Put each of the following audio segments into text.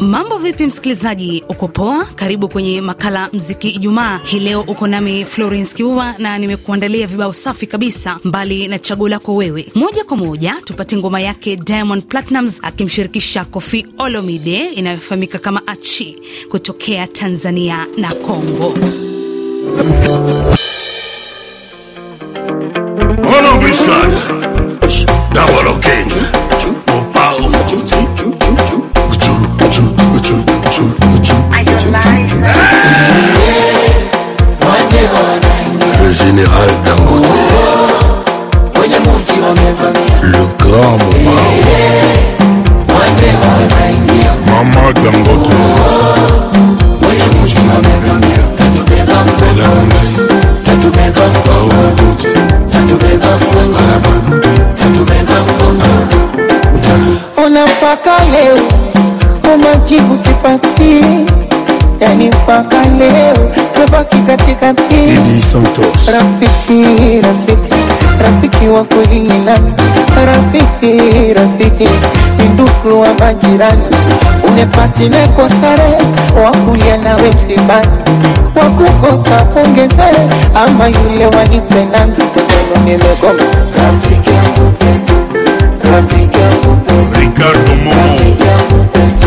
Mambo vipi, msikilizaji? Uko poa? Karibu kwenye makala mziki Ijumaa. Hii leo uko nami Florence Kiua na nimekuandalia vibao safi kabisa, mbali na chaguo lako wewe. Moja kwa moja tupate ngoma yake Diamond Platnumz akimshirikisha Koffi Olomide inayofahamika kama Achi kutokea Tanzania na Kongo. Ona Le général Dangote, le grand Mao, Mama Dangote, Ona mpaka leo umajibu sipati, yani mpaka leo mebaki katikati. Didi Santos, Rafiki, rafiki, rafiki wa kweli? Rafiki, rafiki ni ndugu wa majirani, unepatinekosare neko sare wakulia nawe msibani, wakukosa kuongeze ama yule wanipenda kusema nimegoma. Rafiki yangu pesa, rafiki yangu pesa. Ricardo Momo, Rafiki yangu pesa,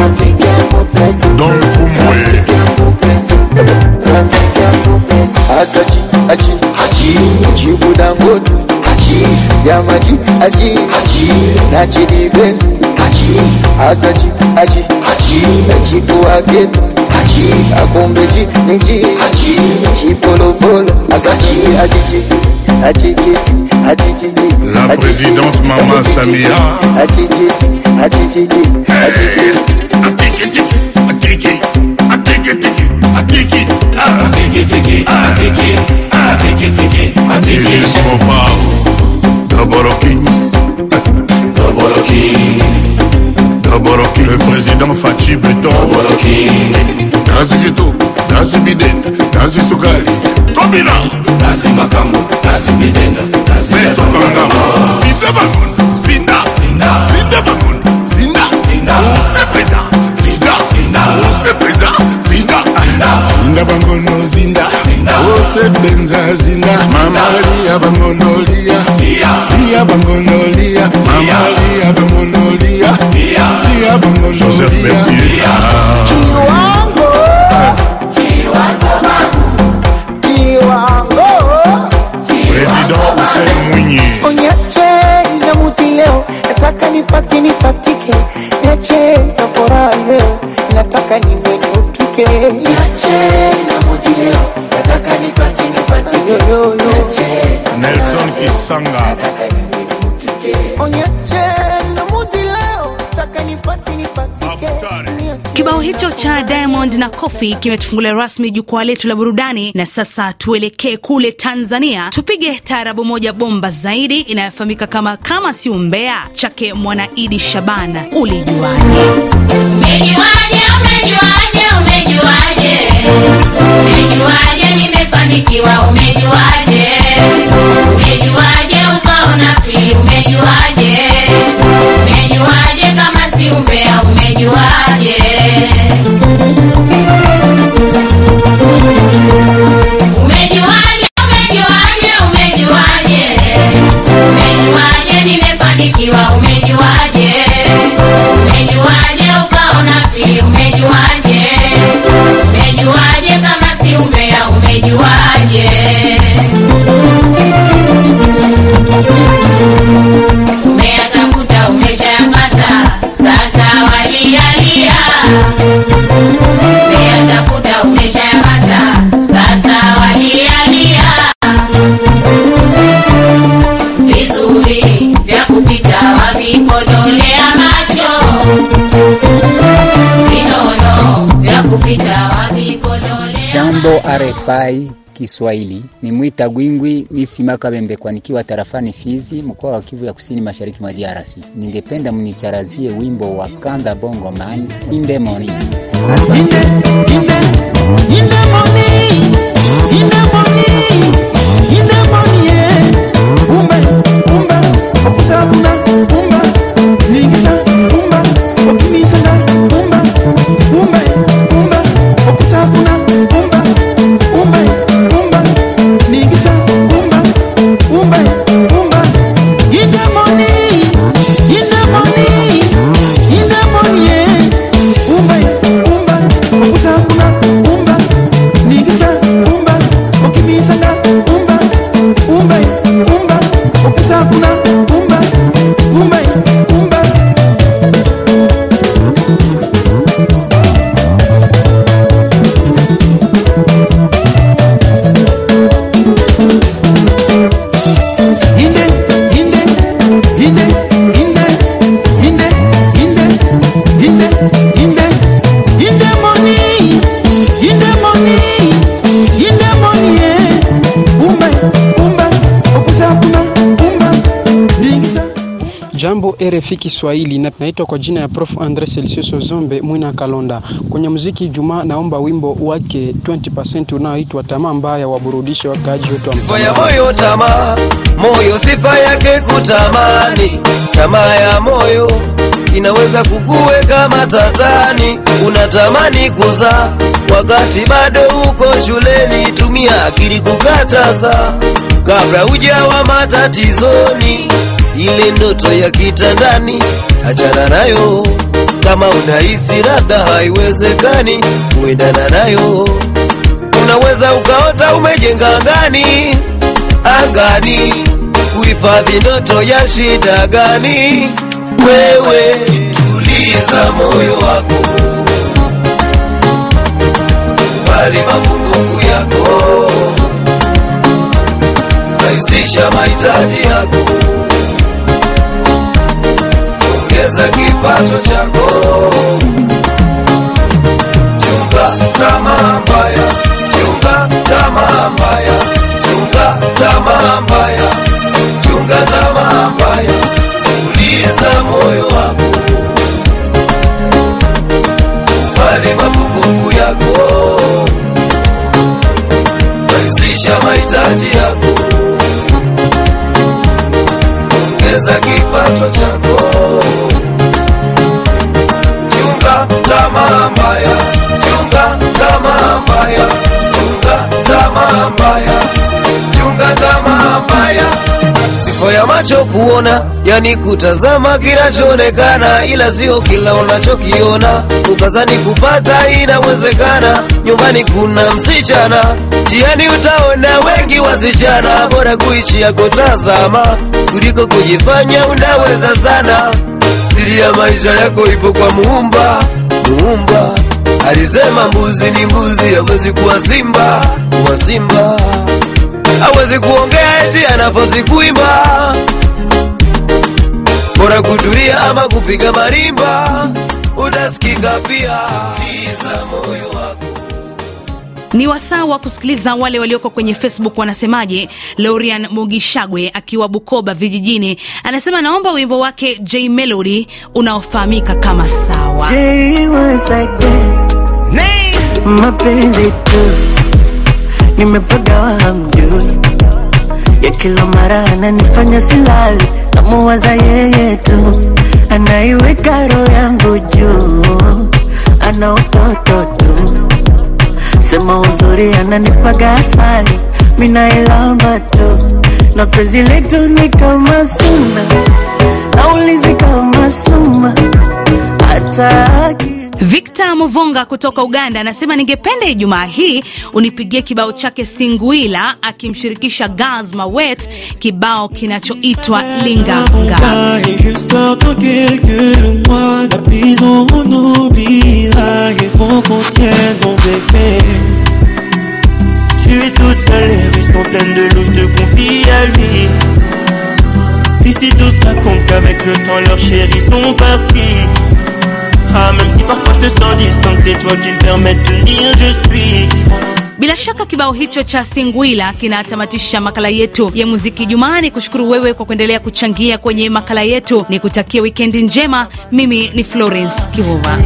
rafiki yangu pesa, Don Fumwe, rafiki yangu pesa, rafiki yangu pesa. Asachi, achi, achi, jibu Dangote, achi, jamaji, achi, achi, na Chidi Benz, achi, asachi, achi, achi, na jibu Ageto, achi, akombeji, niji, achi, chipolopolo, asachi, achichi, achichi, achichi, La présidente Mama Samia, achichi, Atiki, ah, atiki, tiki, atiki, atiki, tiki, atiki. This is my power. Double king. Double king. Double king. Le président Fachi Beton. Double king. Nazi Gito, Nazi Biden, Nazi Sukali. Kobina. Nazi Makambo, Nazi Bidenda, Nazi Makambo. Beto Kangama. Fideba Kona. roger benzazina mamalia bangonolia. Lia bangonolia. Mamalia bangonolia. Lia bangonolia. Kiwango. Kiwango mangu kiwango. Président Hussein Mwinyi. Onyache na muti leo. Nataka nipati nipatike. Niache na furaha leo. Nataka nime Abukari. niache Kibao hicho cha Diamond na Kofi kimetufungulia rasmi jukwaa letu la burudani, na sasa tuelekee kule Tanzania, tupige taarabu moja bomba zaidi inayofahamika kama kama si umbea chake Mwanaidi Shabana. Ulijuaje? Umejuaje, umejuaje, umejuaje? Umejuaje nimefanikiwa, umejuaje? Umejuaje ukaona fi, umejuaje? Umejuaje kama RFI Kiswahili, ni Mwita Gwingwi Misi Makabembe kwanikiwa tarafani Fizi, mkoa wa Kivu ya kusini mashariki mwa DRC. Ningependa mnicharazie wimbo wa Kanda Bongo Man Indemoni. RFI Kiswahili naitwa kwa jina ya Prof Andre Celsius Zombe Mwina Kalonda. Kwenye muziki Jumaa, naomba wimbo wake 20% unaoitwa tamaa mbaya, waburudishe wakaaji wetu wa ya moyo tamaa, moyo sifa yake kutamani. Tamaa ya moyo inaweza kukuweka matatani. Unatamani kuzaa wakati bado uko shuleni, tumia akili kukataza kabla ujawa matatizoni. Ile ndoto ya kitandani achana nayo, kama unahisi labda haiwezekani kuendana nayo. Unaweza ukaota umejenga angani angani kuhifadhi ndoto ya shida gani? Wewe tuliza moyo wako bali mapungufu yako. Rahisisha mahitaji yako ongeza kipato chako. Chunga tamaa mbaya, chunga tamaa mbaya, chunga tamaa mbaya, chunga tamaa mbaya, tamaa mbaya, chunga tamaa mbaya, chunga tamaa mbaya, chunga tamaa mbaya. Sifa ya macho kuona, yani kutazama kinachoonekana, ila sio kila unachokiona. Ukazani kupata inawezekana, nyumbani kuna msichana, jiani utaona wengi wasichana, bora kuishi yako tazama, kuliko kujifanya unaweza sana siri ya maisha yako ipo kwa muumba muumba alisema mbuzi ni mbuzi hawezi kuwa simba kuwa simba. Hawezi kuongea eti anafosi kuimba bora kutulia ama kupiga marimba. Utasikika pia. Iza moyo wako Ni wasaa wa kusikiliza wale walioko kwenye Facebook wanasemaje. Lorian Mugishagwe akiwa Bukoba vijijini anasema naomba wimbo wake J Melody unaofahamika kama Sawa. Mapenzi tu. Nimepagawa hamjui, ya kila mara ananifanya silali, namuwaza yeye tu, anaiweka roho yangu juu, ana utoto tu, sema uzuri ananipaga asali, minailamba tu, na penzi letu ni kama suna, naulizi kama suma, hata aki Victor Muvunga kutoka Uganda anasema ningependa Ijumaa hii unipigie kibao chake Singuila akimshirikisha Gaz Mawet, kibao kinachoitwa Linga Nga. Et je sors dans quelques mois La prison on oubliera Il faut qu'on tienne mon bébé Tu es toute seule, les rues sont pleines de loups Je te confie à lui Ici tous racontent qu'avec le temps leurs chéris sont partis Ah même si parfois je te sens distante C'est toi qui me permets de dire je suis Bila shaka kibao hicho cha Singwila kinatamatisha makala yetu ya muziki Jumaa. Ni kushukuru wewe kwa kuendelea kuchangia kwenye makala yetu, ni kutakia wikendi njema. Mimi ni Florence Kivuva.